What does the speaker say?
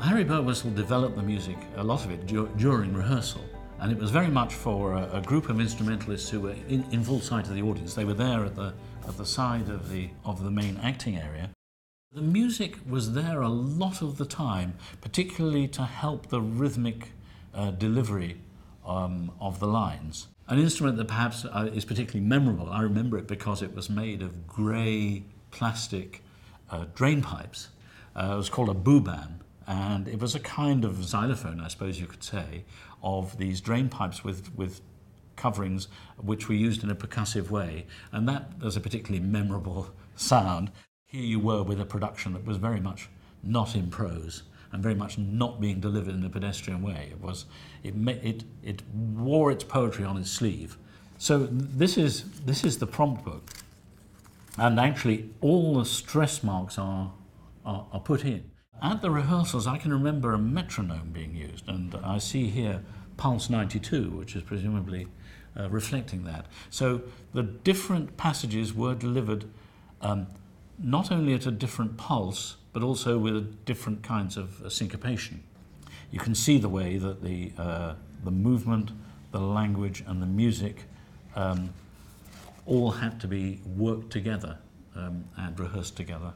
Harry Birtwistle developed the music, a lot of it, dur- during rehearsal. And it was very much for a, a group of instrumentalists who were in, in full sight of the audience. They were there at the, at the side of the, of the main acting area. The music was there a lot of the time, particularly to help the rhythmic uh, delivery um, of the lines. An instrument that perhaps uh, is particularly memorable, I remember it because it was made of grey plastic uh, drain pipes. Uh, it was called a boobam, and it was a kind of xylophone, I suppose you could say, of these drain pipes with, with coverings which were used in a percussive way, and that was a particularly memorable sound. Here you were with a production that was very much not in prose and very much not being delivered in a pedestrian way. It was, it, it, it wore its poetry on its sleeve. So this is, this is the prompt book. And actually, all the stress marks are, are, are put in. At the rehearsals, I can remember a metronome being used, and I see here Pulse 92, which is presumably uh, reflecting that. So the different passages were delivered um, not only at a different pulse, but also with different kinds of uh, syncopation. You can see the way that the, uh, the movement, the language, and the music um, all had to be worked together um, and rehearsed together.